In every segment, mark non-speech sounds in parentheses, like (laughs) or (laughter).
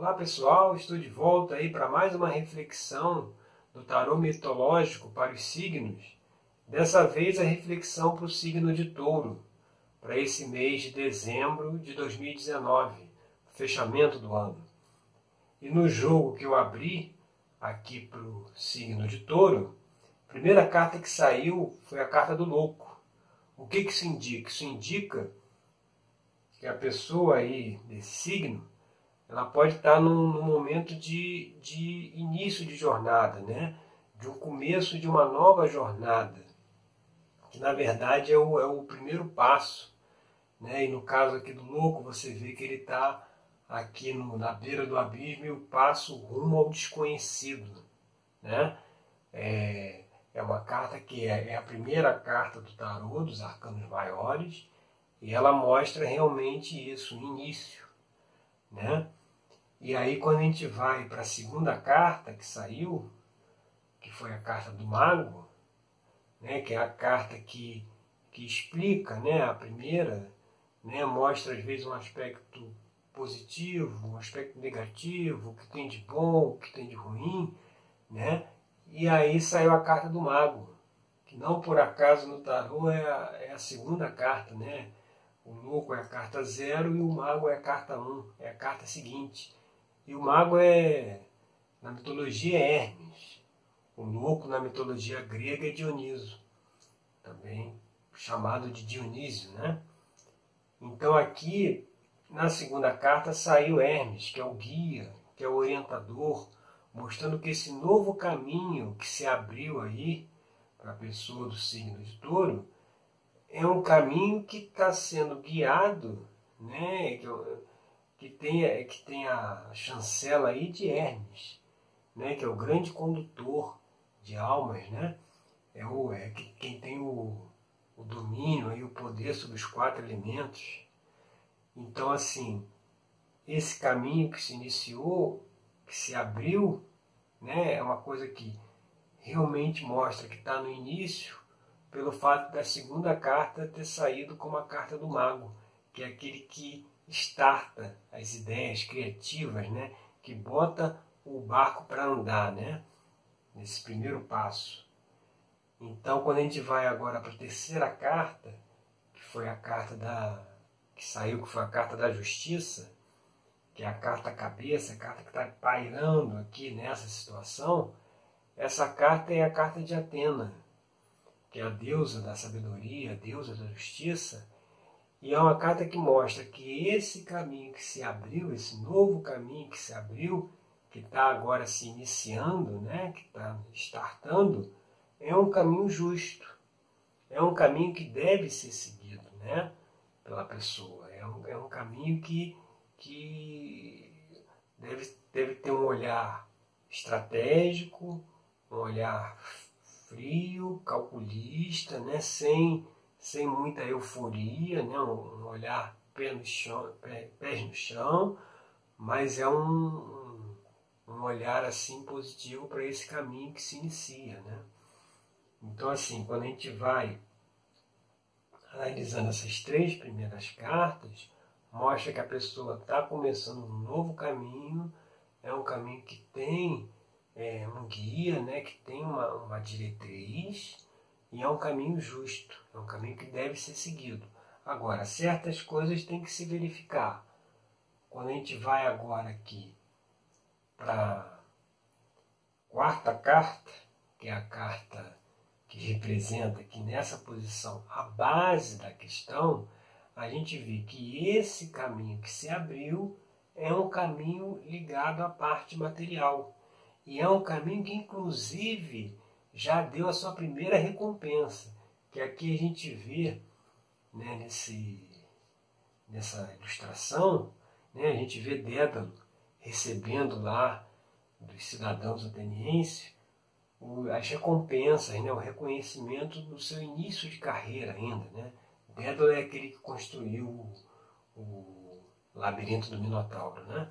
Olá pessoal, estou de volta aí para mais uma reflexão do tarô mitológico para os signos. Dessa vez a reflexão para o signo de Touro, para esse mês de dezembro de 2019, fechamento do ano. E no jogo que eu abri aqui para o signo de Touro, a primeira carta que saiu foi a carta do louco. O que, que isso indica? Isso indica que a pessoa aí desse signo ela pode estar num, num, momento de, de início de jornada, né? de um começo de uma nova jornada, que na verdade é o, é o primeiro passo. Né? E no caso aqui do louco, você vê que ele está aqui no, na beira do abismo e o passo rumo ao desconhecido. Né? É, é uma carta que é, é a primeira carta do tarô, dos arcanos maiores, e ela mostra realmente isso, o início. Né? E aí, quando a gente vai para a segunda carta que saiu, que foi a carta do Mago, né, que é a carta que, que explica né, a primeira, né, mostra às vezes um aspecto positivo, um aspecto negativo, o que tem de bom, o que tem de ruim, né? E aí saiu a carta do Mago, que não por acaso no tarô é a, é a segunda carta, né? O louco é a carta zero e o mago é a carta um, é a carta seguinte. E o mago é, na mitologia, Hermes. O louco, na mitologia grega, é Dioniso. Também chamado de Dionísio, né? Então aqui, na segunda carta, saiu Hermes, que é o guia, que é o orientador, mostrando que esse novo caminho que se abriu aí para a pessoa do signo de touro é um caminho que está sendo guiado, né? Que tem, é, que tem a chancela aí de Hermes, né, que é o grande condutor de almas, né? É, o, é quem tem o, o domínio e o poder sobre os quatro elementos. Então, assim, esse caminho que se iniciou, que se abriu, né, é uma coisa que realmente mostra que está no início, pelo fato da segunda carta ter saído como a carta do mago, que é aquele que starta as ideias criativas, né? que bota o barco para andar, né? nesse primeiro passo. Então, quando a gente vai agora para a terceira carta, que foi a carta da que saiu, que foi a carta da justiça, que é a carta cabeça, a carta que está pairando aqui nessa situação, essa carta é a carta de Atena, que é a deusa da sabedoria, a deusa da justiça, e é uma carta que mostra que esse caminho que se abriu, esse novo caminho que se abriu, que está agora se iniciando, né, que está startando, é um caminho justo. É um caminho que deve ser seguido né, pela pessoa. É um, é um caminho que, que deve, deve ter um olhar estratégico, um olhar frio, calculista, né, sem sem muita euforia, né? um, olhar pé no chão, pé, pés no chão, mas é um, um olhar assim positivo para esse caminho que se inicia. Né? Então, assim, quando a gente vai analisando essas três primeiras cartas, mostra que a pessoa está começando um novo caminho, é um caminho que tem é, um guia, né, que tem uma, uma diretriz, e é um caminho justo, é um caminho que deve ser seguido. Agora, certas coisas têm que se verificar. Quando a gente vai agora aqui para a quarta carta, que é a carta que representa aqui nessa posição a base da questão, a gente vê que esse caminho que se abriu é um caminho ligado à parte material. E é um caminho que, inclusive, já deu a sua primeira recompensa, que aqui a gente vê né, nesse, nessa ilustração, né, a gente vê Dédalo recebendo lá dos cidadãos atenienses as recompensas, né, o reconhecimento do seu início de carreira ainda. Né? Dédalo é aquele que construiu o, o labirinto do Minotauro. Né?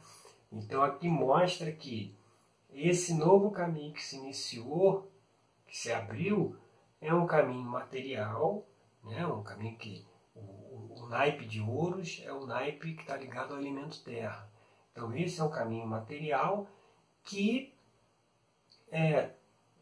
Então aqui mostra que esse novo caminho que se iniciou que se abriu é um caminho material, né? um caminho que o, o, o naipe de ouros é o naipe que está ligado ao alimento terra. Então esse é um caminho material que é,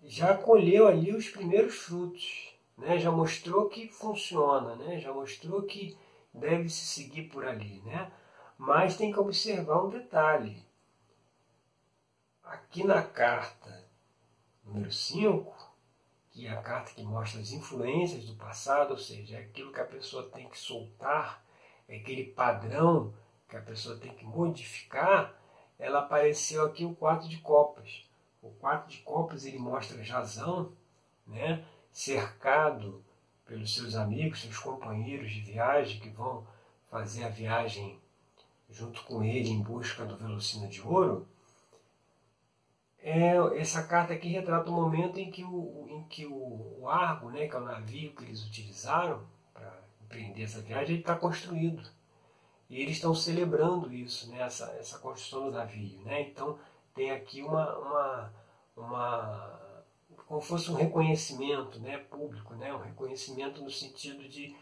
já colheu ali os primeiros frutos, né? já mostrou que funciona, né? já mostrou que deve se seguir por ali. Né? Mas tem que observar um detalhe. Aqui na carta número 5, que é a carta que mostra as influências do passado, ou seja, é aquilo que a pessoa tem que soltar, é aquele padrão que a pessoa tem que modificar, ela apareceu aqui o quatro de copas. O quatro de copas ele mostra Jazão, né, cercado pelos seus amigos, seus companheiros de viagem que vão fazer a viagem junto com ele em busca do Velocino de Ouro. É, essa carta aqui retrata o momento em que o, em que o, o Argo, né, que é o navio que eles utilizaram para empreender essa viagem, está construído. E eles estão celebrando isso, né, essa, essa construção do navio. Né? Então tem aqui uma, uma, uma como fosse um reconhecimento né, público, né, um reconhecimento no sentido de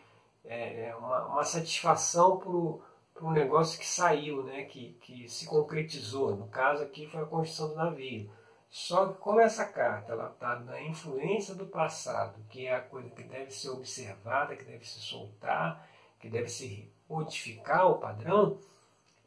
é, é uma, uma satisfação por, por um negócio que saiu, né, que, que se concretizou. No caso aqui foi a construção do navio. Só que como essa carta está na influência do passado, que é a coisa que deve ser observada, que deve se soltar, que deve se modificar o padrão,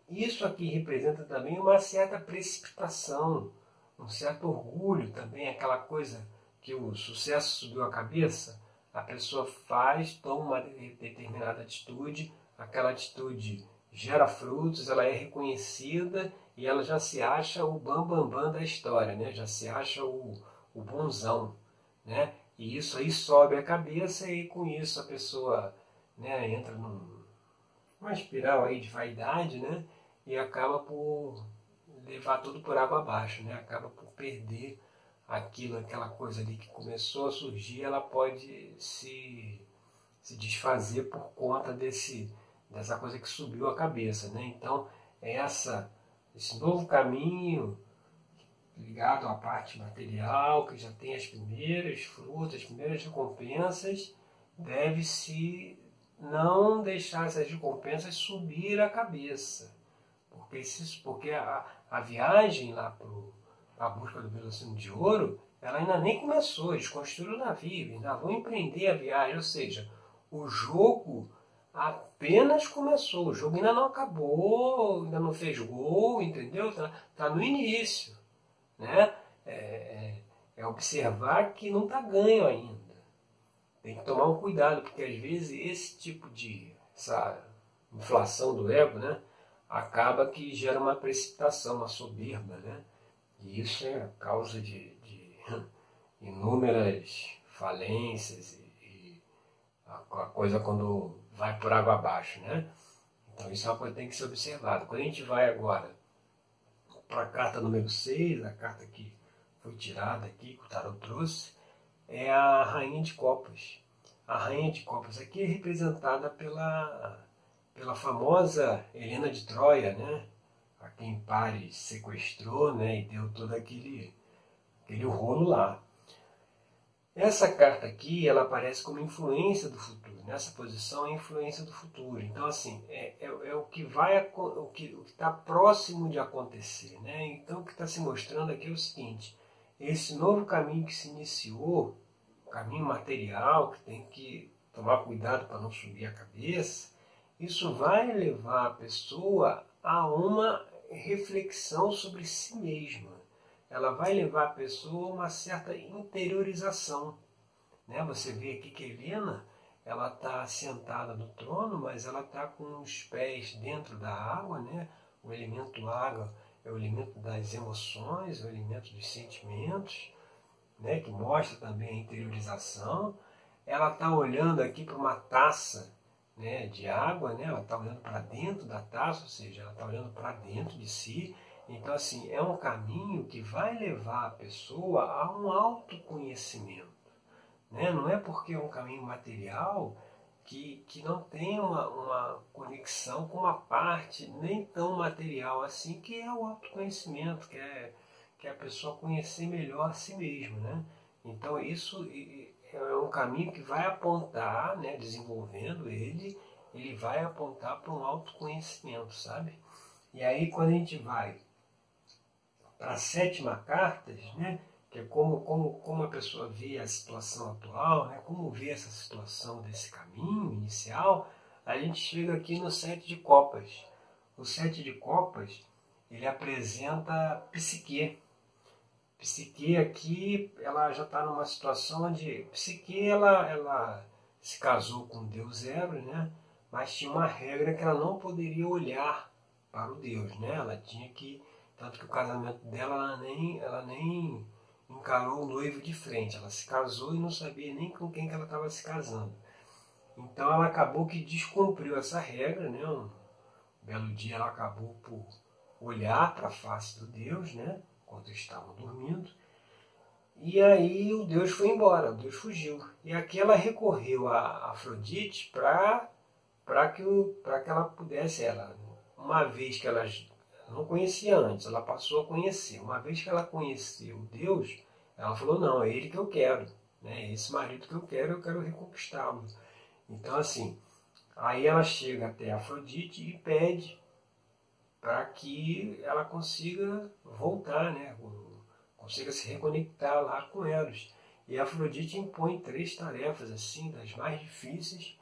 isso aqui representa também uma certa precipitação, um certo orgulho também, aquela coisa que o sucesso subiu a cabeça, a pessoa faz, toma uma determinada atitude, aquela atitude gera frutos, ela é reconhecida e ela já se acha o bambambam bam, bam da história, né? já se acha o, o bonzão. Né? E isso aí sobe a cabeça e com isso a pessoa né, entra num, numa espiral aí de vaidade né? e acaba por levar tudo por água abaixo, né? acaba por perder aquilo, aquela coisa ali que começou a surgir, ela pode se, se desfazer por conta desse, dessa coisa que subiu a cabeça. Né? Então, essa, esse novo caminho ligado à parte material, que já tem as primeiras frutas, as primeiras recompensas, deve-se não deixar essas recompensas subir a cabeça. Porque, esses, porque a, a viagem lá para a busca do velocino de ouro, ela ainda nem começou, eles construíram o navio, ainda vão empreender a viagem, ou seja, o jogo apenas começou. O jogo ainda não acabou, ainda não fez gol, entendeu? Está tá no início. Né? É, é, é observar que não está ganho ainda. Tem que tomar um cuidado, porque às vezes esse tipo de essa inflação do ego, né, acaba que gera uma precipitação, uma soberba, né? E isso é a causa de, de (laughs) inúmeras falências e, e a, a coisa quando vai por água abaixo, né? Então isso é uma coisa que tem que ser observada. Quando a gente vai agora para a carta número 6, a carta que foi tirada aqui, que o Tarot trouxe, é a Rainha de Copas. A Rainha de Copas aqui é representada pela, pela famosa Helena de Troia, né? A quem Paris sequestrou né? e deu todo aquele, aquele rolo lá. Essa carta aqui, ela aparece como influência do futuro. Nessa posição é influência do futuro. Então, assim, é, é, é o que vai, o que está próximo de acontecer. Né? Então, o que está se mostrando aqui é o seguinte: esse novo caminho que se iniciou, o caminho material, que tem que tomar cuidado para não subir a cabeça, isso vai levar a pessoa a uma reflexão sobre si mesma ela vai levar a pessoa a uma certa interiorização. Né? Você vê aqui que Helena ela está sentada no trono, mas ela está com os pés dentro da água, né? O elemento água é o elemento das emoções, é o elemento dos sentimentos, né? Que mostra também a interiorização. Ela está olhando aqui para uma taça, né? De água, né? Ela está olhando para dentro da taça, ou seja, ela está olhando para dentro de si então, assim, é um caminho que vai levar a pessoa a um autoconhecimento. Né? Não é porque é um caminho material que, que não tem uma, uma conexão com uma parte nem tão material assim, que é o autoconhecimento, que é, que é a pessoa conhecer melhor a si mesma. Né? Então, isso é um caminho que vai apontar, né, desenvolvendo ele, ele vai apontar para um autoconhecimento, sabe? E aí quando a gente vai a sétima carta, né, que é como, como, como a pessoa vê a situação atual, né, como vê essa situação desse caminho inicial, a gente chega aqui no sete de copas. O sete de copas, ele apresenta psique. Psique aqui, ela já está numa situação onde Psique, ela, ela se casou com Deus Eros, né? mas tinha uma regra que ela não poderia olhar para o Deus, né? Ela tinha que, tanto que o casamento dela, ela nem, ela nem encarou o noivo de frente, ela se casou e não sabia nem com quem que ela estava se casando. Então ela acabou que descumpriu essa regra, né? Um belo dia ela acabou por olhar para a face do Deus, né? Quando estavam dormindo. E aí o Deus foi embora, o Deus fugiu. E aqui ela recorreu a Afrodite para que, que ela pudesse, ela, uma vez que ela não conhecia antes, ela passou a conhecer. Uma vez que ela conheceu Deus, ela falou, não, é ele que eu quero. Né? Esse marido que eu quero, eu quero reconquistá-lo. Então, assim, aí ela chega até Afrodite e pede para que ela consiga voltar, né? consiga se reconectar lá com Eros. E Afrodite impõe três tarefas, assim, das mais difíceis,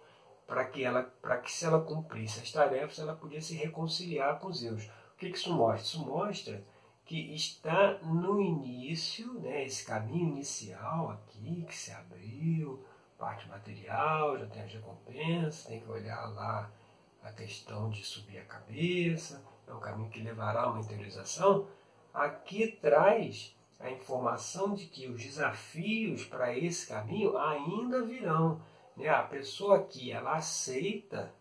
para que ela, para que se ela cumprisse as tarefas, ela podia se reconciliar com Zeus. O que, que isso mostra? Isso mostra que está no início, né, esse caminho inicial aqui que se abriu, parte material, já tem as recompensas, tem que olhar lá a questão de subir a cabeça, é um caminho que levará a uma interiorização. Aqui traz a informação de que os desafios para esse caminho ainda virão né, a pessoa que ela aceita,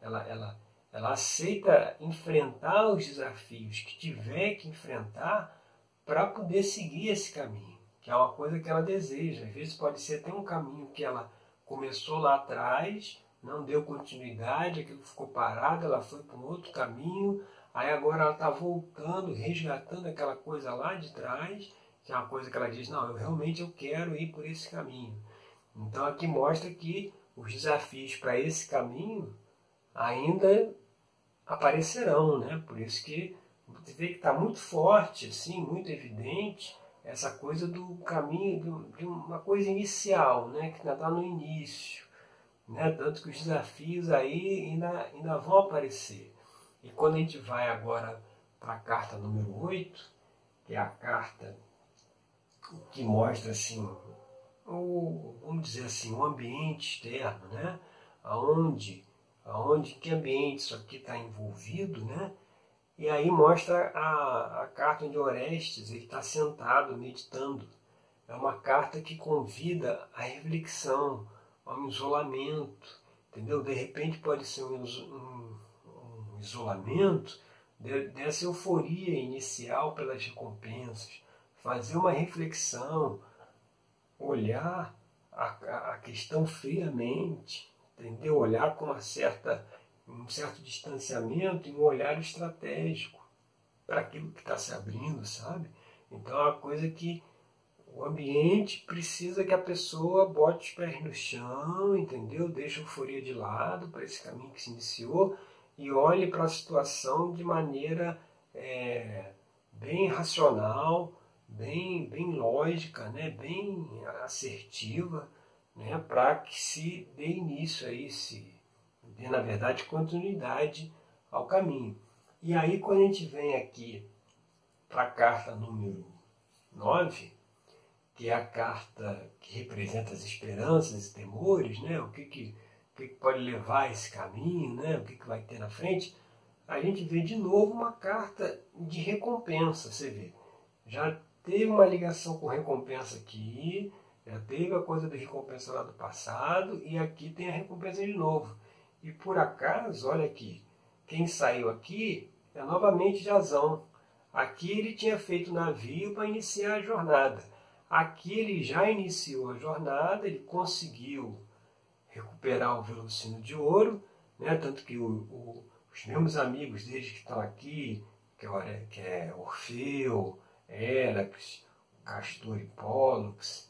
ela, ela, ela aceita enfrentar os desafios que tiver que enfrentar para poder seguir esse caminho, que é uma coisa que ela deseja. Às vezes pode ser até um caminho que ela começou lá atrás, não deu continuidade, aquilo ficou parado, ela foi para um outro caminho, aí agora ela está voltando, resgatando aquela coisa lá de trás, que é uma coisa que ela diz, não, eu realmente eu quero ir por esse caminho. Então aqui mostra que os desafios para esse caminho ainda aparecerão, né? Por isso que você vê que está muito forte, assim, muito evidente essa coisa do caminho, de uma coisa inicial, né? Que ainda está no início, né? Tanto que os desafios aí ainda, ainda vão aparecer. E quando a gente vai agora para a carta número 8, que é a carta que mostra assim o, vamos dizer assim, o ambiente externo, né? Aonde, aonde, que ambiente isso aqui está envolvido, né? E aí mostra a, a carta onde Orestes está sentado meditando. É uma carta que convida à reflexão, ao isolamento, entendeu? De repente pode ser um, um, um isolamento de, dessa euforia inicial pelas recompensas, fazer uma reflexão, olhar a, a questão friamente, entendeu? Olhar com uma certa, um certo distanciamento e um olhar estratégico para aquilo que está se abrindo, sabe? Então é uma coisa que o ambiente precisa que a pessoa bote os pés no chão, entendeu? Deixe a euforia de lado para esse caminho que se iniciou e olhe para a situação de maneira é, bem racional, bem, bem lógica, né? bem assertiva, né? para que se dê início a se dê, na verdade, continuidade ao caminho. E aí, quando a gente vem aqui para a carta número 9, que é a carta que representa as esperanças e temores, né? o que, que, que, pode levar esse caminho, né? o que, que vai ter na frente, a gente vê de novo uma carta de recompensa, você vê. Já teve uma ligação com recompensa aqui, já teve a coisa da recompensa lá do passado, e aqui tem a recompensa de novo. E por acaso, olha aqui, quem saiu aqui é novamente Jazão. Aqui ele tinha feito navio para iniciar a jornada. Aqui ele já iniciou a jornada, ele conseguiu recuperar o velocino de ouro, né? tanto que o, o, os mesmos amigos deles que estão aqui, que é, que é Orfeu, Hérax, Castor e Pólux,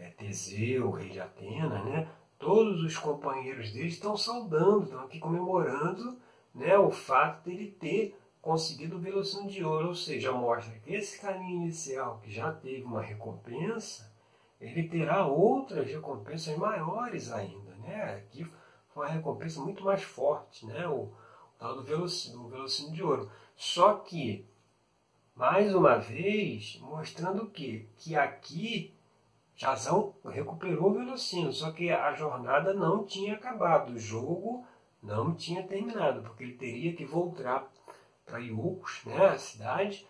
é, Teseu, rei de Atenas, né? todos os companheiros dele estão saudando, estão aqui comemorando né, o fato dele ter conseguido o velocino de ouro, ou seja, mostra que esse caminho inicial que já teve uma recompensa, ele terá outras recompensas maiores ainda, né? Aqui foi uma recompensa muito mais forte, né? O, o tal do velocino, do velocino de ouro. Só que, mais uma vez, mostrando o quê? Que aqui Jazão recuperou o velocino, só que a jornada não tinha acabado, o jogo não tinha terminado, porque ele teria que voltar para Iucos, né, a cidade,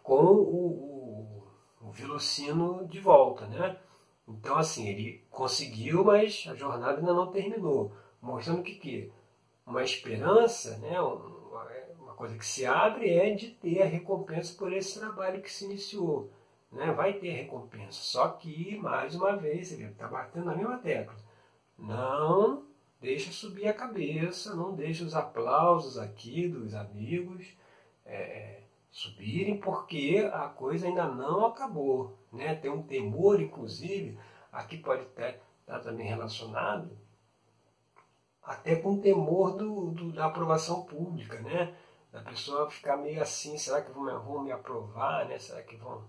com o, o, o Velocino de volta, né? Então, assim, ele conseguiu, mas a jornada ainda não terminou. Mostrando que, que uma esperança, né, uma coisa que se abre é de ter a recompensa por esse trabalho que se iniciou. Né? Vai ter recompensa. Só que, mais uma vez, ele está batendo na mesma tecla. Não deixa subir a cabeça, não deixa os aplausos aqui dos amigos é, subirem, porque a coisa ainda não acabou. Né? Tem um temor, inclusive, aqui pode estar tá também relacionado até com o temor do, do, da aprovação pública, né? Da pessoa ficar meio assim, será que vão, vão me aprovar, né? Será que vão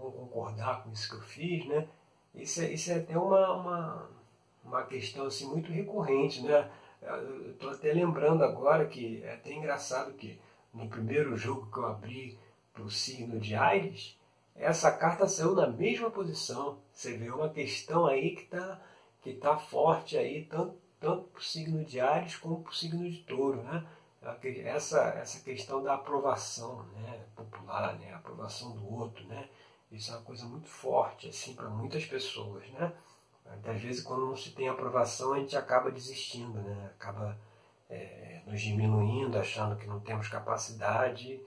concordar com isso que eu fiz, né? Isso é, isso é até uma, uma uma questão assim muito recorrente, né? Estou até lembrando agora que é até engraçado que no primeiro jogo que eu abri para o signo de Ares, essa carta saiu na mesma posição. Você vê uma questão aí que está que tá forte aí, tanto, tanto para o signo de Ares como para o signo de touro, né? Essa, essa questão da aprovação né, popular, né, a aprovação do outro, né? Isso é uma coisa muito forte assim para muitas pessoas, né? Às vezes, quando não se tem aprovação, a gente acaba desistindo, né? acaba é, nos diminuindo, achando que não temos capacidade.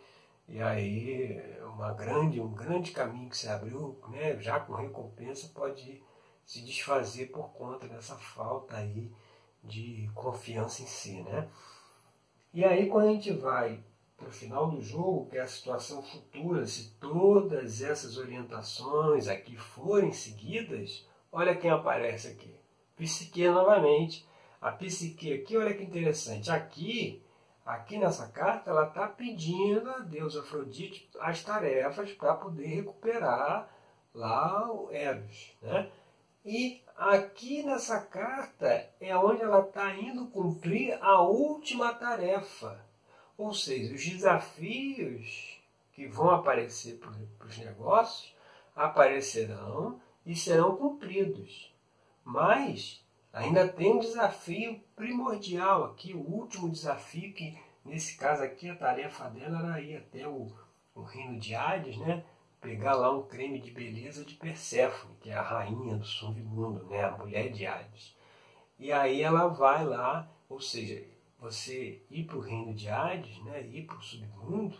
E aí, uma grande, um grande caminho que se abriu, né? já com recompensa, pode se desfazer por conta dessa falta aí de confiança em si. Né? E aí, quando a gente vai para o final do jogo, que é a situação futura, se todas essas orientações aqui forem seguidas, Olha quem aparece aqui. Psique novamente. A psique aqui, olha que interessante. Aqui, aqui nessa carta, ela está pedindo a Deus Afrodite as tarefas para poder recuperar lá o Eros. Né? E aqui nessa carta é onde ela está indo cumprir a última tarefa. Ou seja, os desafios que vão aparecer para os negócios aparecerão e serão cumpridos. Mas ainda tem um desafio primordial aqui, o último desafio, que nesse caso aqui a tarefa dela era ir até o, o reino de Hades, né? pegar lá um creme de beleza de Perséfone, que é a rainha do submundo, né? a mulher de Hades. E aí ela vai lá, ou seja, você ir para o reino de Hades, né? ir para o submundo,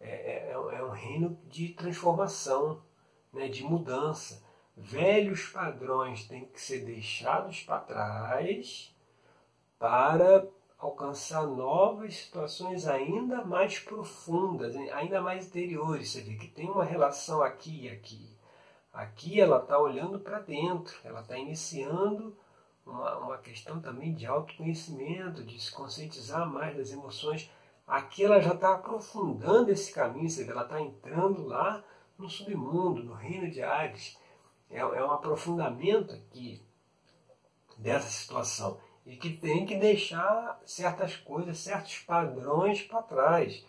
é, é, é, um reino de transformação, né? de mudança velhos padrões têm que ser deixados para trás para alcançar novas situações ainda mais profundas, ainda mais interiores. Você vê que tem uma relação aqui e aqui. Aqui ela está olhando para dentro, ela está iniciando uma, uma questão também de autoconhecimento, de se conscientizar mais das emoções. Aqui ela já está aprofundando esse caminho, você vê, ela está entrando lá no submundo, no reino de Ares é, é um aprofundamento aqui dessa situação e que tem que deixar certas coisas, certos padrões para trás.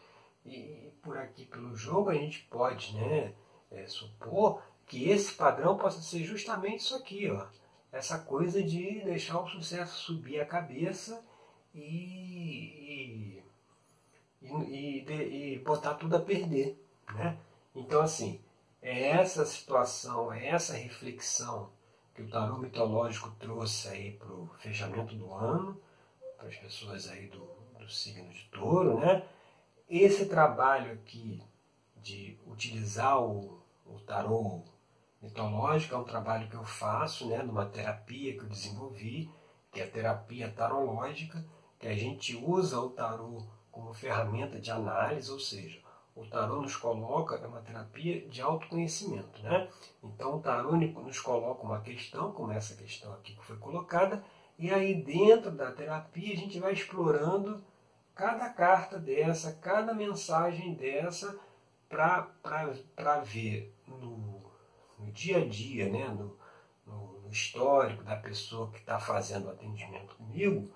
E por aqui pelo jogo a gente pode né, é, supor que esse padrão possa ser justamente isso aqui, ó, essa coisa de deixar o sucesso subir a cabeça e, e, e, e botar tudo a perder. Né? Então assim, é essa situação, é essa reflexão que o tarô mitológico trouxe aí para o fechamento do ano, para as pessoas aí do, do signo de touro, né? Esse trabalho aqui de utilizar o, o tarô mitológico é um trabalho que eu faço, né, numa terapia que eu desenvolvi, que é a terapia tarológica, que a gente usa o tarô como ferramenta de análise, ou seja, o tarô nos coloca, é uma terapia de autoconhecimento, né? Então o tarô nos coloca uma questão, como essa questão aqui que foi colocada, e aí dentro da terapia a gente vai explorando cada carta dessa, cada mensagem dessa, para ver no, no, dia a dia, né? no, no, no histórico da pessoa que está fazendo o atendimento comigo,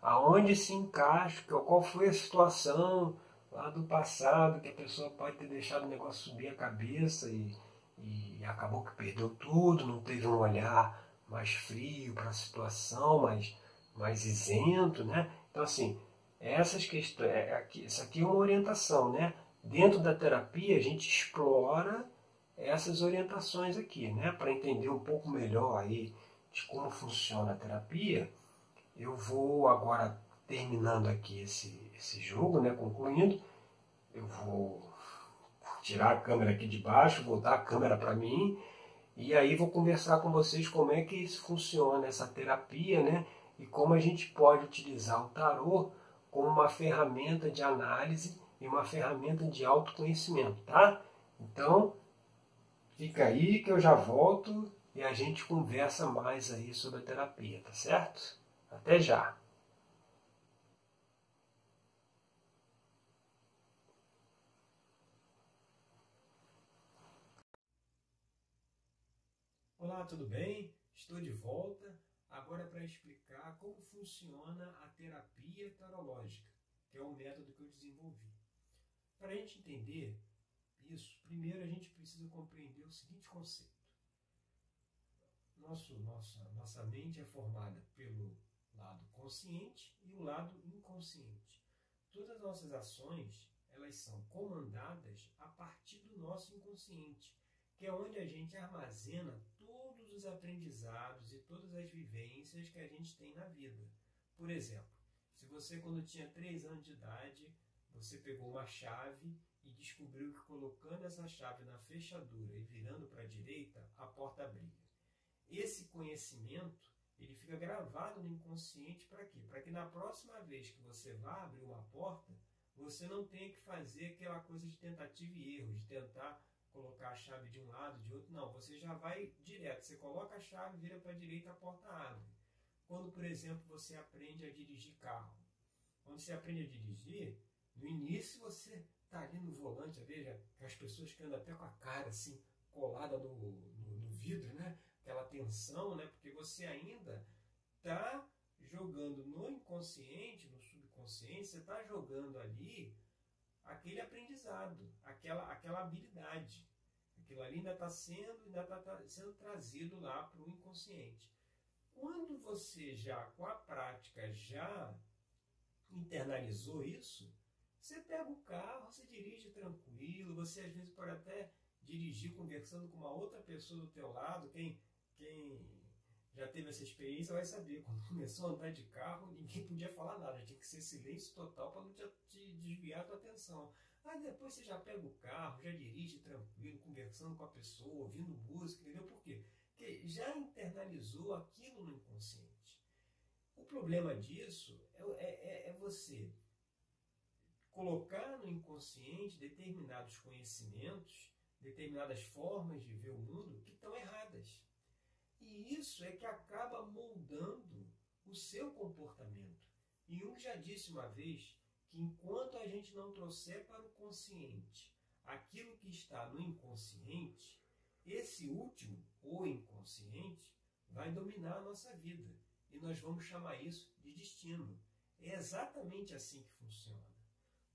aonde se encaixa, qual foi a situação lá do passado, que a pessoa pode ter deixado o negócio subir a cabeça e, e acabou que perdeu tudo, não teve um olhar mais frio para a situação, mais, mais isento, né? Então, assim, essas questões, é, aqui, isso aqui é uma orientação, né? Dentro da terapia, a gente explora essas orientações aqui, né? Para entender um pouco melhor aí de como funciona a terapia, eu vou agora terminando aqui esse, esse jogo, né? Concluindo, eu vou tirar a câmera aqui de baixo, voltar a câmera para mim e aí vou conversar com vocês como é que funciona, essa terapia, né? E como a gente pode utilizar o tarô como uma ferramenta de análise e uma ferramenta de autoconhecimento, tá? Então, fica aí que eu já volto e a gente conversa mais aí sobre a terapia, tá certo? Até já! Olá, tudo bem? Estou de volta agora para explicar como funciona a terapia tarológica, que é um método que eu desenvolvi. Para a gente entender isso, primeiro a gente precisa compreender o seguinte conceito. Nosso, nossa, nossa mente é formada pelo lado consciente e o lado inconsciente. Todas as nossas ações elas são comandadas a partir do nosso inconsciente, que é onde a gente armazena todos os aprendizados e todas as vivências que a gente tem na vida. Por exemplo, se você, quando tinha 3 anos de idade, você pegou uma chave e descobriu que colocando essa chave na fechadura e virando para a direita, a porta abria. Esse conhecimento ele fica gravado no inconsciente para quê? Para que na próxima vez que você vá abrir uma porta, você não tenha que fazer aquela coisa de tentativa e erro, de tentar colocar a chave de um lado, de outro, não. Você já vai direto. Você coloca a chave, vira para a direita, a porta abre. Quando, por exemplo, você aprende a dirigir carro. Quando você aprende a dirigir, no início você está ali no volante, veja, as pessoas que andam até com a cara assim, colada no, no, no vidro, né? Aquela tensão, né? Porque você ainda está jogando no inconsciente, no subconsciente, você está jogando ali aquele aprendizado, aquela, aquela habilidade. Aquilo ali ainda está sendo, ainda está sendo trazido lá para o inconsciente. Quando você já, com a prática, já internalizou isso, você pega o carro, você dirige tranquilo, você às vezes pode até dirigir conversando com uma outra pessoa do teu lado, quem, quem já teve essa experiência vai saber. Quando (laughs) começou a andar de carro, ninguém podia falar nada, tinha que ser silêncio total para não te, te, desviar a tua atenção. Aí depois você já pega o carro, já dirige tranquilo, conversando com a pessoa, ouvindo música, entendeu? Por quê? Porque já internalizou aquilo no inconsciente. O problema disso é, é, é, é você colocar no inconsciente determinados conhecimentos, determinadas formas de ver o mundo que estão erradas. E isso é que acaba moldando o seu comportamento. E Jung já disse uma vez que enquanto a gente não trouxer para o consciente aquilo que está no inconsciente, esse último, o inconsciente, vai dominar a nossa vida. E nós vamos chamar isso de destino. É exatamente assim que funciona.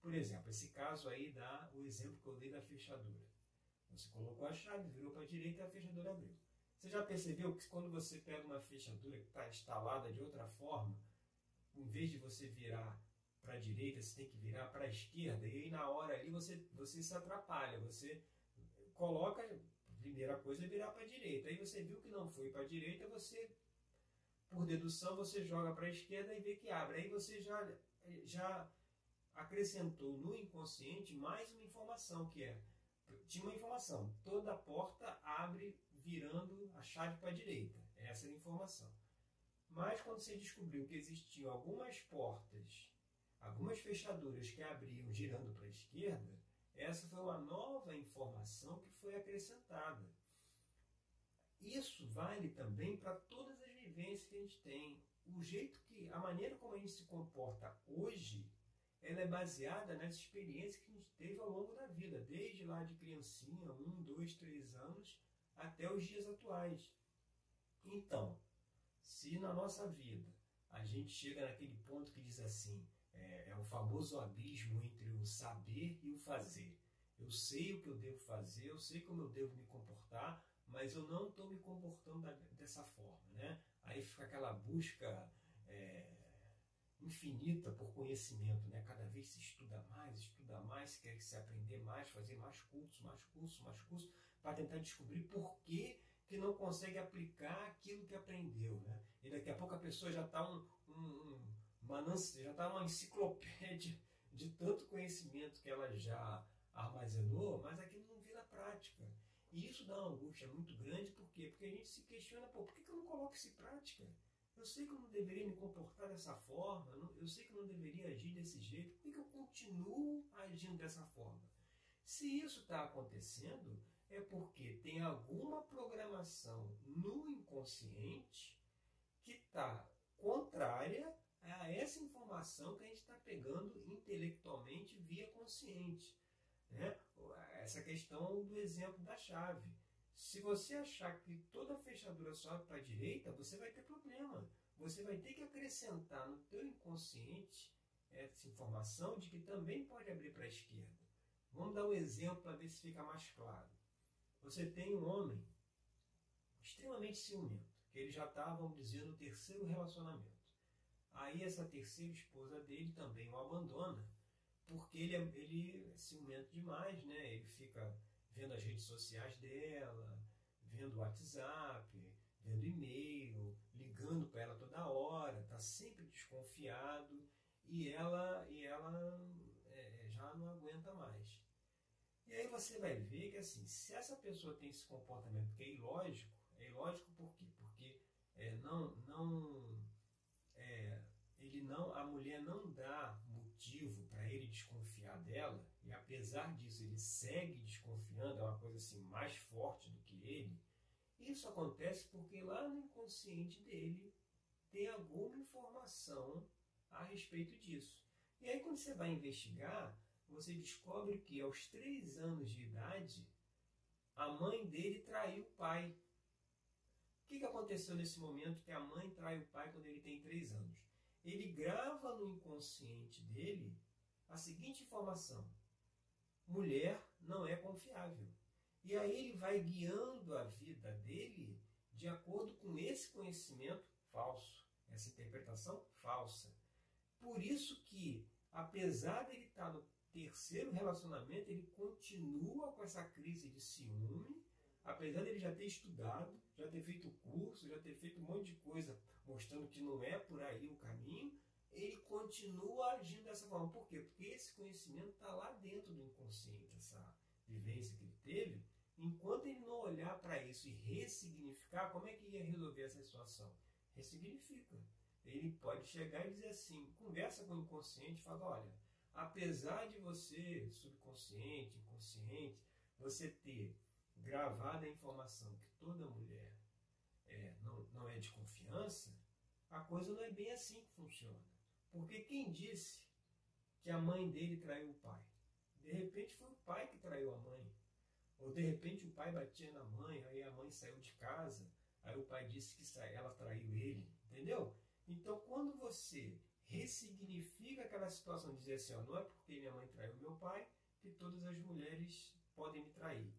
Por exemplo, esse caso aí dá o exemplo que eu dei da fechadura. Você colocou a chave, virou para a direita e a fechadura abriu. Você já percebeu que quando você pega uma fechadura que está instalada de outra forma, em vez de você virar para a direita, você tem que virar para a esquerda, e aí na hora ali você, você se atrapalha, você coloca, a primeira coisa é virar para a direita, aí você viu que não foi para a direita, você, por dedução, você joga para a esquerda e vê que abre, aí você já, já acrescentou no inconsciente mais uma informação, que é, tinha uma informação, toda porta abre virando a chave para a direita. Essa é a informação. Mas quando você descobriu que existiam algumas portas, algumas fechaduras que abriam girando para a esquerda, essa foi uma nova informação que foi acrescentada. Isso vale também para todas as vivências que a gente tem. O jeito que, a maneira como a gente se comporta hoje ela é baseada nas experiências que a gente teve ao longo da vida, desde lá de criancinha, um, dois, três anos, até os dias atuais. Então, se na nossa vida a gente chega naquele ponto que diz assim, é, é o famoso abismo entre o saber e o fazer. Eu sei o que eu devo fazer, eu sei como eu devo me comportar, mas eu não estou me comportando dessa forma. Né? Aí fica aquela busca é, infinita por conhecimento. Né? Cada vez se estuda mais, estuda mais, quer se aprender mais, fazer mais cursos, mais cursos, mais cursos, para tentar descobrir por que, que não consegue aplicar aquilo que aprendeu. Né? E daqui a pouco a pessoa já está um, um, uma, já tá uma enciclopédia de tanto conhecimento que ela já armazenou, mas aquilo não vira prática. E isso dá uma angústia muito grande, por quê? Porque a gente se questiona, pô, por que, eu não coloco isso em prática? Eu sei que eu não deveria me comportar dessa forma, eu sei que eu não deveria agir desse jeito, por que, eu continuo agindo dessa forma? Se isso está acontecendo, é porque tem alguma programação no inconsciente que está contrária a essa informação que a gente está pegando intelectualmente via consciente. Né? Essa questão do exemplo da chave. Se você achar que toda fechadura sobe para a direita, você vai ter problema. Você vai ter que acrescentar no teu inconsciente essa informação de que também pode abrir para a esquerda. Vamos dar um exemplo para ver se fica mais claro. Você tem um homem extremamente ciumento, que ele já está, vamos dizer, no terceiro relacionamento. Aí essa terceira esposa dele também o abandona porque ele é, ele é ciumento demais, né? Ele fica vendo as redes sociais dela, vendo o WhatsApp, vendo e-mail, ligando para ela toda hora, está sempre desconfiado e ela, e ela é, já não aguenta mais. E aí você vai ver que assim, se essa pessoa tem esse comportamento que é ilógico, é ilógico por quê? Porque é, não, não é, ele não, a mulher não dá motivo para ele desconfiar dela, apesar disso ele segue desconfiando, é uma coisa assim mais forte do que ele. Isso acontece porque lá no inconsciente dele tem alguma informação a respeito disso. E aí quando você vai investigar, você descobre que aos três anos de idade a mãe dele traiu o pai. O que, que aconteceu nesse momento que a mãe trai o pai quando ele tem três anos? ele grava no inconsciente dele a seguinte informação: mulher não é confiável. E aí ele vai guiando a vida dele de acordo com esse conhecimento falso, essa interpretação falsa. Por isso que, apesar de ele estar no terceiro relacionamento, ele continua com essa crise de ciúme apesar dele já ter estudado, já ter feito curso, já ter feito um monte de coisa mostrando que não é por aí o caminho, ele continua agindo dessa forma. Por quê? Porque esse conhecimento está lá dentro do inconsciente, essa vivência que ele teve. Enquanto ele não olhar para isso e ressignificar, como é que ia resolver essa situação? Ressignifica. Ele pode chegar e dizer assim, conversa com o inconsciente fala, olha, apesar de você, subconsciente, inconsciente, você ter gravada a informação que toda mulher é, não, não é de confiança, a coisa não é bem assim que funciona. Porque quem disse que a mãe dele traiu o pai? De repente foi o pai que traiu a mãe. Ou de repente o pai batia na mãe, aí a mãe saiu de casa, aí o pai disse que ela traiu ele. Entendeu? Então quando você ressignifica aquela situação, dizer assim, ó, não é porque minha mãe traiu meu pai que todas as mulheres podem me trair.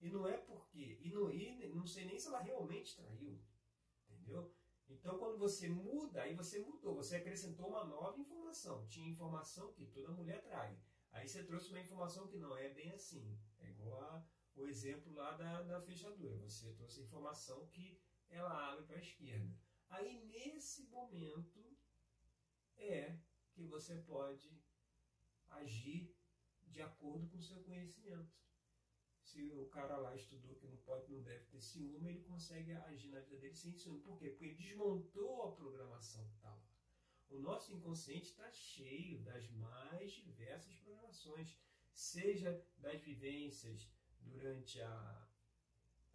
E não é porque. E não, e não sei nem se ela realmente traiu. Entendeu? Então, quando você muda, aí você mudou, você acrescentou uma nova informação. Tinha informação que toda mulher trai. Aí você trouxe uma informação que não é bem assim. É igual a, o exemplo lá da, da fechadura. Você trouxe a informação que ela abre para a esquerda. Aí, nesse momento, é que você pode agir de acordo com o seu conhecimento se o cara lá estudou que não pode, não deve ter ciúme, ele consegue agir na vida dele sem ciúme. Por quê? Porque ele desmontou a programação que está lá. O nosso inconsciente está cheio das mais diversas programações, seja das vivências durante a,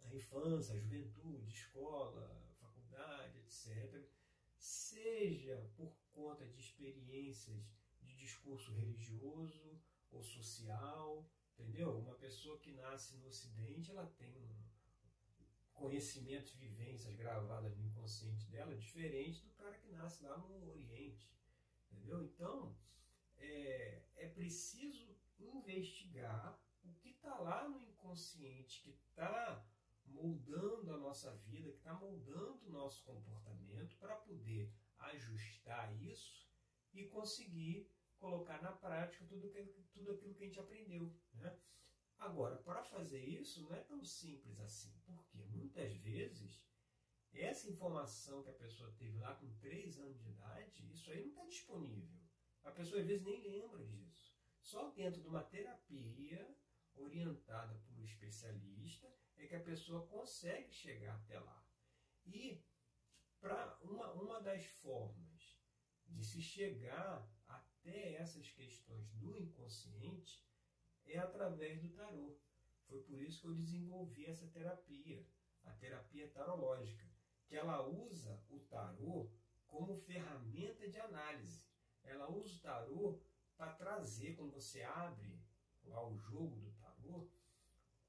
a infância, a juventude, escola, faculdade, etc., seja por conta de experiências de discurso religioso ou social, entendeu? Uma pessoa que nasce no Ocidente, ela tem conhecimentos, vivências gravadas no inconsciente dela, diferente do cara que nasce lá no Oriente, entendeu? Então, é, é preciso investigar o que está lá no inconsciente, que está moldando a nossa vida, que está moldando o nosso comportamento, para poder ajustar isso e conseguir colocar na prática tudo, que, tudo aquilo que a gente aprendeu. Né? Agora, para fazer isso não é tão simples assim, porque muitas vezes essa informação que a pessoa teve lá com 3 anos de idade, isso aí não está disponível. A pessoa às vezes nem lembra disso. Só dentro de uma terapia orientada por um especialista é que a pessoa consegue chegar até lá. E para uma, uma das formas de se chegar até essas questões do inconsciente é através do tarô. Foi por isso que eu desenvolvi essa terapia, a terapia tarológica, que ela usa o tarô como ferramenta de análise. Ela usa o tarô para trazer, quando você abre lá o jogo do tarô,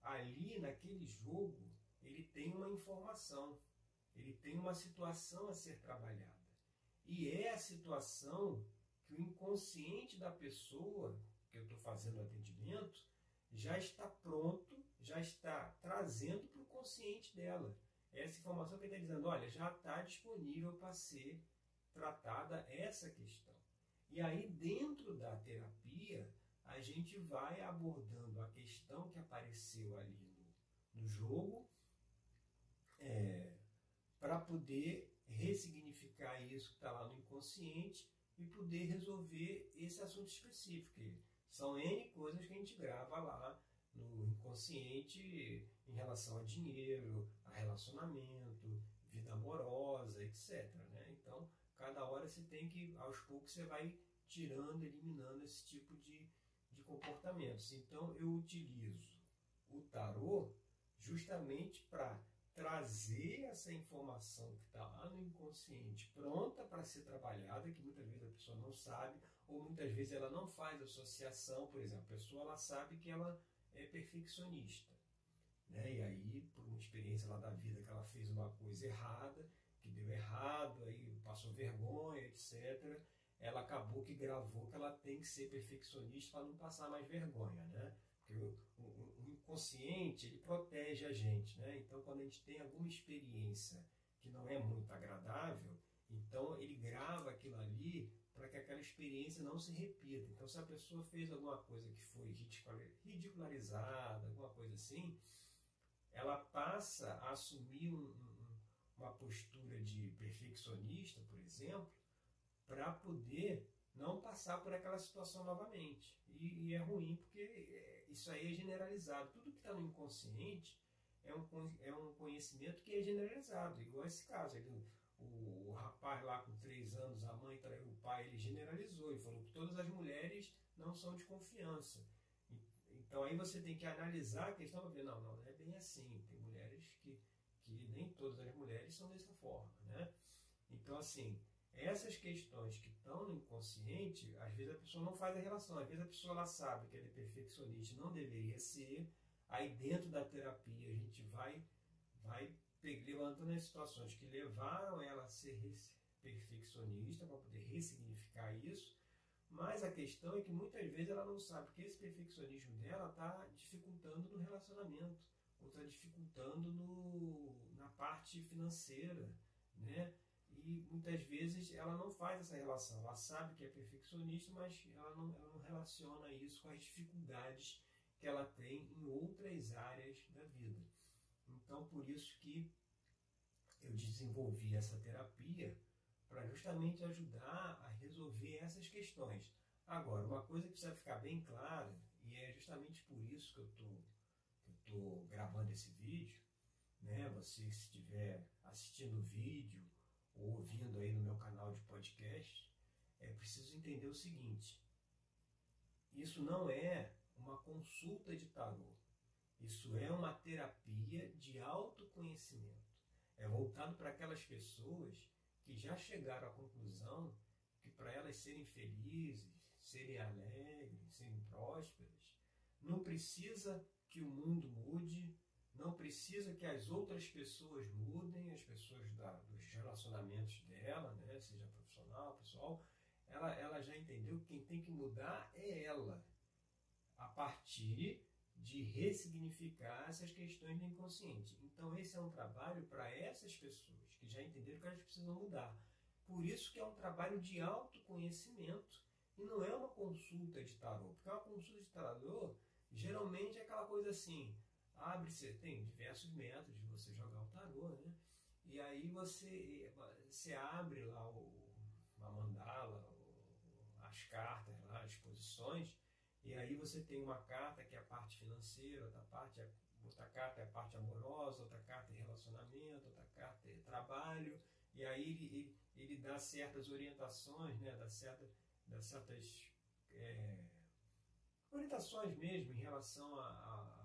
ali naquele jogo ele tem uma informação, ele tem uma situação a ser trabalhada. E é a situação que o inconsciente da pessoa que eu estou fazendo o atendimento já está pronto, já está trazendo para o consciente dela. Essa informação que ele está dizendo, olha, já está disponível para ser tratada essa questão. E aí, dentro da terapia, a gente vai abordando a questão que apareceu ali no, no jogo é, para poder ressignificar isso que está lá no inconsciente e poder resolver esse assunto específico. São N coisas que a gente grava lá no inconsciente em relação a dinheiro, a relacionamento, vida amorosa, etc. Né? Então, cada hora você tem que, aos poucos, você vai tirando, eliminando esse tipo de, de comportamentos. Então eu utilizo o tarô justamente para trazer essa informação que está lá no inconsciente pronta para ser trabalhada, que muitas vezes a pessoa não sabe, ou muitas vezes ela não faz associação, por exemplo, a pessoa ela sabe que ela é perfeccionista. Né? E aí, por uma experiência lá da vida que ela fez uma coisa errada, que deu errado, aí passou vergonha, etc ela acabou que gravou que ela tem que ser perfeccionista para não passar mais vergonha, né? Porque o, o, o, inconsciente, ele protege a gente, né? Então, quando a gente tem alguma experiência que não é muito agradável, então ele grava aquilo ali para que aquela experiência não se repita. Então, se a pessoa fez alguma coisa que foi ridicularizada, alguma coisa assim, ela passa a assumir um, um, uma postura de perfeccionista, por exemplo, para poder não passar por aquela situação novamente. E, e, é ruim porque é, isso aí é generalizado. Tudo que está no inconsciente é um, é um conhecimento que é generalizado, igual esse caso. Ele, o, o, rapaz lá com três anos, a mãe traiu o pai, ele generalizou e falou que todas as mulheres não são de confiança. Então aí você tem que analisar a questão para ver, não, não, não é bem assim. Tem mulheres que, que nem todas as mulheres são dessa forma. Né? Então assim, essas questões que estão no inconsciente, às vezes a pessoa não faz a relação, às vezes a pessoa ela sabe que ela é perfeccionista, não deveria ser, aí dentro da terapia a gente vai, vai levantando as situações que levaram ela a ser perfeccionista para poder ressignificar isso, mas a questão é que muitas vezes ela não sabe que esse perfeccionismo dela está dificultando no relacionamento, ou está dificultando no, na parte financeira, né? E muitas vezes ela não faz essa relação. Ela sabe que é perfeccionista, mas ela não, ela não relaciona isso com as dificuldades que ela tem em outras áreas da vida. Então, por isso que eu desenvolvi essa terapia para justamente ajudar a resolver essas questões. Agora, uma coisa que precisa ficar bem clara, e é justamente por isso que eu tô, estou gravando esse vídeo, né? Você, se estiver assistindo o vídeo ou ouvindo aí no meu canal de podcast, é preciso entender o seguinte: isso não é uma consulta de tarô. Isso é uma terapia de autoconhecimento. É voltado para aquelas pessoas que já chegaram à conclusão que para elas serem felizes, serem alegres, serem prósperas, não precisa que o mundo mude, não precisa que as outras pessoas mudem, as pessoas da, dos relacionamentos dela, né, seja profissional, pessoal, ela, ela já entendeu que quem tem que mudar é ela, a partir de ressignificar essas questões do inconsciente. Então esse é um trabalho para essas pessoas que já entenderam que elas precisam mudar. Por isso que é um trabalho de autoconhecimento e não é uma consulta de tarô, porque uma consulta de tarô geralmente é aquela coisa assim, abre-se, tem diversos métodos de você jogar o tarô, né? E aí você, você abre lá o, uma mandala, o, as cartas lá, as posições, e aí você tem uma carta que é a parte financeira, outra parte é, outra carta é a parte amorosa, outra carta é relacionamento, outra carta é trabalho, e aí ele, ele, dá certas orientações, né, dá, certa, dá certas é, orientações mesmo em relação ao que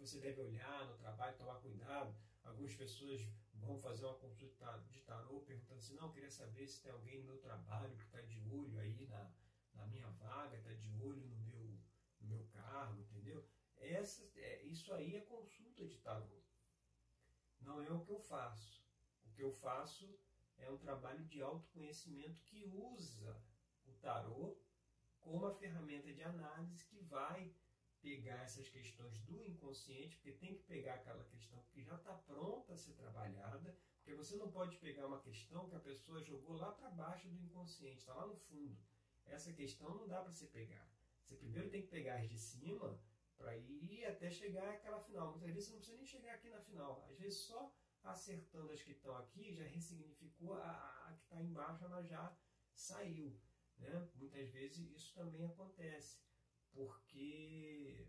você deve olhar no trabalho, tomar cuidado. Algumas pessoas vão fazer uma consulta de tarô perguntando assim, não, queria saber se tem alguém no meu trabalho que está de olho aí na, na minha vaga, está de olho no meu, no meu cargo, entendeu? Essa, é, isso aí é consulta de tarô. Não é o que eu faço. O que eu faço é um trabalho de autoconhecimento que usa o tarô como uma ferramenta de análise que vai pegar essas questões do inconsciente, porque tem que pegar aquela questão que já está pronta a ser trabalhada, porque você não pode pegar uma questão que a pessoa jogou lá para baixo do inconsciente, está lá no fundo essa questão não dá para você pegar. Você primeiro tem que pegar as de cima para ir até chegar àquela final. Muitas vezes você não precisa nem chegar aqui na final. Às vezes só acertando as que estão aqui já ressignificou a, a que está embaixo, ela já saiu. Né? Muitas vezes isso também acontece, porque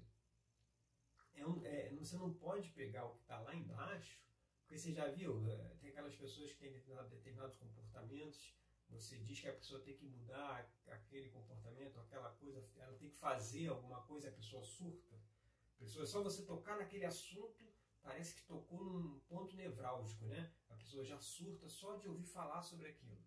é um, é, você não pode pegar o que está lá embaixo, porque você já viu, é, tem aquelas pessoas que têm determinados comportamentos você diz que a pessoa tem que mudar aquele comportamento, aquela coisa, ela tem que fazer alguma coisa, a pessoa surta. A pessoa, só você tocar naquele assunto, parece que tocou num ponto nevrálgico, né? A pessoa já surta só de ouvir falar sobre aquilo.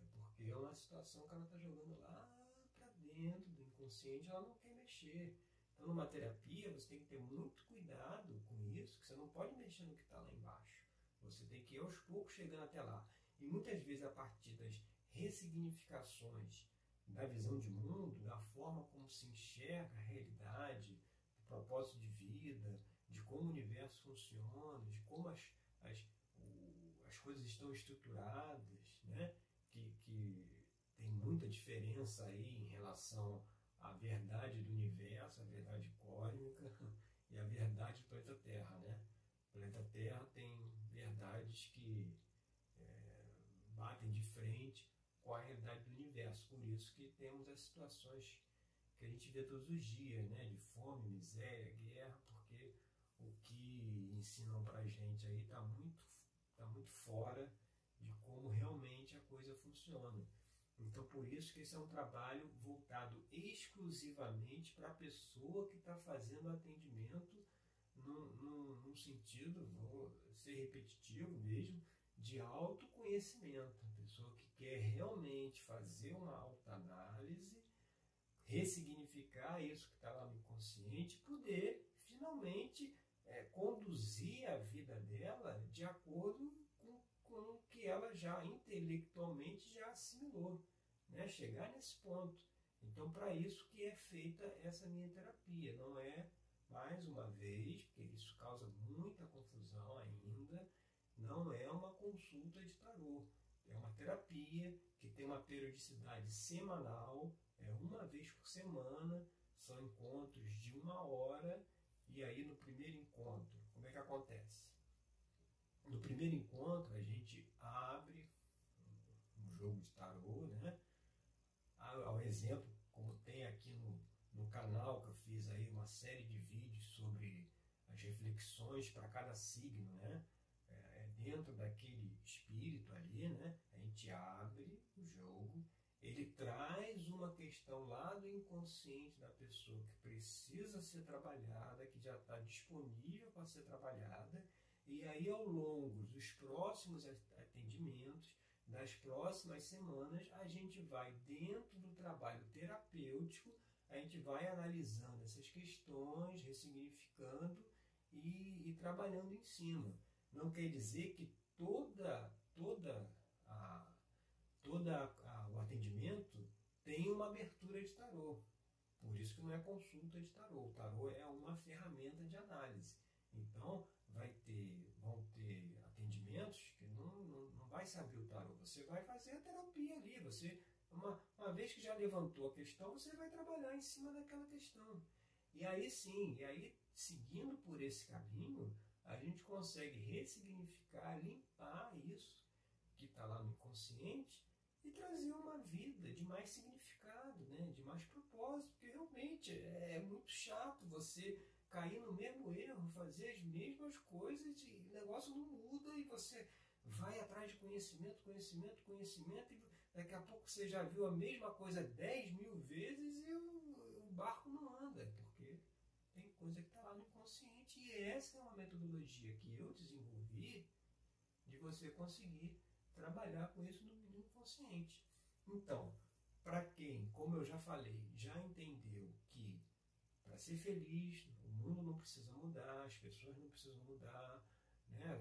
É porque é uma situação que ela está jogando lá para dentro do inconsciente, ela não quer mexer. Então, numa terapia, você tem que ter muito cuidado com isso, que você não pode mexer no que está lá embaixo. Você tem que ir aos poucos chegando até lá. E muitas vezes, a partir das ressignificações da visão de mundo, da forma como se enxerga a realidade, do propósito de vida, de como o universo funciona, de como as, as, o, as coisas estão estruturadas, né? que, que tem muita diferença aí em relação à verdade do universo, a verdade cósmica (laughs) e a verdade do planeta Terra. Né? O planeta Terra tem verdades que é, batem de frente com a realidade do universo. Por isso que temos as situações que a gente vê todos os dias, né? de fome, miséria, guerra, porque o que ensinam para a gente aí está muito, tá muito fora de como realmente a coisa funciona. Então, por isso que esse é um trabalho voltado exclusivamente para a pessoa que está fazendo atendimento num, num, sentido, vou ser repetitivo mesmo, de autoconhecimento, a pessoa que quer realmente fazer uma autoanálise, ressignificar isso que está lá no inconsciente, poder finalmente é, conduzir a vida dela de acordo com, com o que ela já intelectualmente já assimilou, né? chegar nesse ponto. Então, para isso que é feita essa minha terapia, não é mais uma vez, porque isso causa muita confusão ainda, não é uma consulta de tarô. É uma terapia que tem uma periodicidade semanal, é uma vez por semana, são encontros de uma hora, e aí no primeiro encontro, como é que acontece? No primeiro encontro a gente abre um jogo de tarô, né? Ao exemplo, como tem aqui no, no canal que eu fiz aí uma série de vídeos sobre as reflexões para cada signo, né? é, dentro daquele espírito ali, né? A gente abre o jogo, ele traz uma questão lá do inconsciente da pessoa que precisa ser trabalhada, que já está disponível para ser trabalhada, e aí ao longo dos próximos atendimentos, das próximas semanas, a gente vai, dentro do trabalho terapêutico, a gente vai analisando essas questões, ressignificando e, e trabalhando em cima. Não quer dizer que toda, toda a, toda a, o atendimento tem uma abertura de tarô. Por isso que não é consulta de tarô. O tarô é uma ferramenta de análise. Então, vai ter, vão ter atendimentos que não, não, não vai saber o tarô. Você vai fazer a terapia ali. Você, uma, uma vez que já levantou a questão, você vai trabalhar em cima daquela questão. E aí sim, e aí seguindo por esse caminho, a gente consegue ressignificar, limpar isso que está lá no inconsciente e trazer uma vida de mais significado, né? de mais propósito, porque realmente é muito chato você cair no mesmo erro, fazer as mesmas coisas e o negócio não muda e você vai atrás de conhecimento, conhecimento, conhecimento e daqui a pouco você já viu a mesma coisa 10 mil vezes e o, barco não anda, porque tem coisa que está lá no inconsciente e essa é uma metodologia que eu desenvolvi de você conseguir trabalhar com isso no inconsciente. Então, para quem, como eu já falei, já entendeu que para ser feliz, o mundo não precisa mudar, as pessoas não precisam mudar. Né?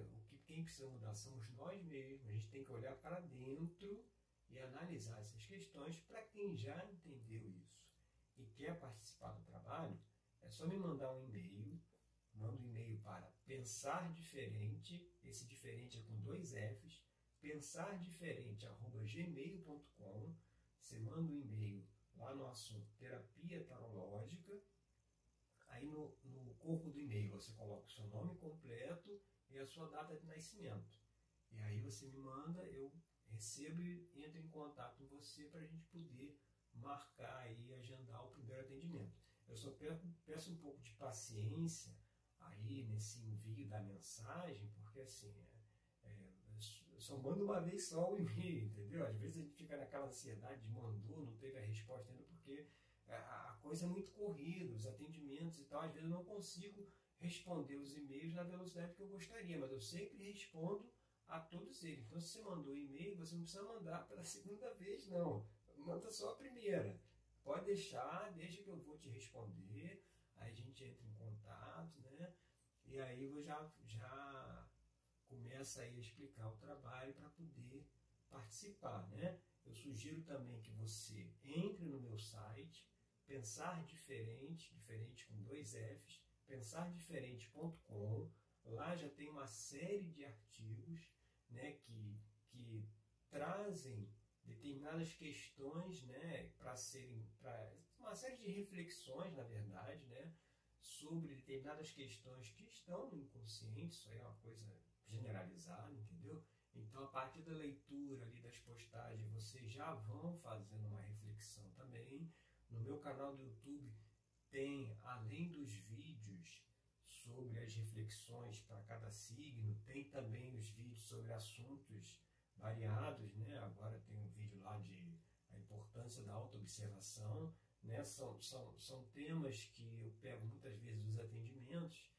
Quem precisa mudar somos nós mesmos. A gente tem que olhar para dentro e analisar essas questões. Para quem já entendeu isso e quer participar do trabalho, é só me mandar um e-mail. Manda um e-mail para pensar diferente. Esse diferente é com dois F's. Pensar diferente gmail.com. Você manda um e-mail lá no assunto terapia tarológica Aí no, no corpo do e-mail você coloca o seu nome completo e a sua data de nascimento. E aí você me manda, eu recebo e entro em contato com você para a gente poder marcar e agendar o primeiro atendimento. Eu só peço um pouco de paciência aí nesse envio da mensagem, porque assim, é, é, eu só mando uma vez só o e-mail, entendeu? Às vezes a gente fica naquela ansiedade de mandou, não teve a resposta ainda, porque é, a coisa é muito corrida, os atendimentos e tal, às vezes eu não consigo responder os e-mails na velocidade que eu gostaria, mas eu sempre respondo a todos eles. Então, se você mandou e-mail, você não precisa mandar pela segunda vez, não. Manda só a primeira. Pode deixar, deixa que eu vou te responder. Aí a gente entra em contato, né? E aí eu já, já começa a explicar o trabalho para poder participar, né? Eu sugiro também que você entre no meu site, pensar diferente, diferente com dois Fs, pensardiferente.com. Lá já tem uma série de artigos né, que, que trazem determinadas questões né, para serem. Pra, uma série de reflexões, na verdade, né, sobre determinadas questões que estão no inconsciente, isso aí é uma coisa generalizada, entendeu? Então, a partir da leitura ali das postagens, vocês já vão fazendo uma reflexão também. No meu canal do YouTube tem, além dos vídeos sobre as reflexões para cada signo, tem também os vídeos sobre assuntos variados, né? Agora tem um vídeo lá de a importância da autoobservação, né? São, são, são temas que eu pego muitas vezes dos atendimentos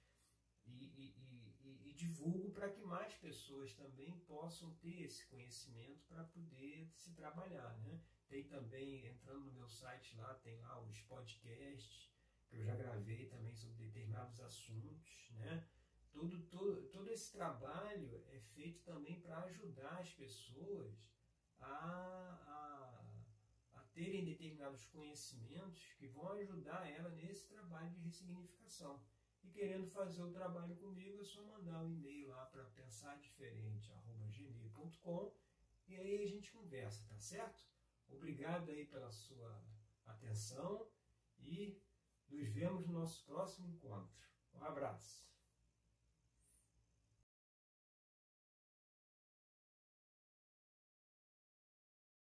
e, e, e, e divulgo para que mais pessoas também possam ter esse conhecimento para poder se trabalhar. Né? Tem também, entrando no meu site lá, tem lá os podcasts eu já gravei também sobre determinados assuntos. Né? Todo, todo, todo esse trabalho é feito também para ajudar as pessoas a, a, a terem determinados conhecimentos que vão ajudar ela nesse trabalho de ressignificação. E querendo fazer o trabalho comigo, é só mandar um e-mail lá para pensardiferente.gmail.com e aí a gente conversa, tá certo? Obrigado aí pela sua atenção e nos vemos no nosso próximo encontro. Um abraço.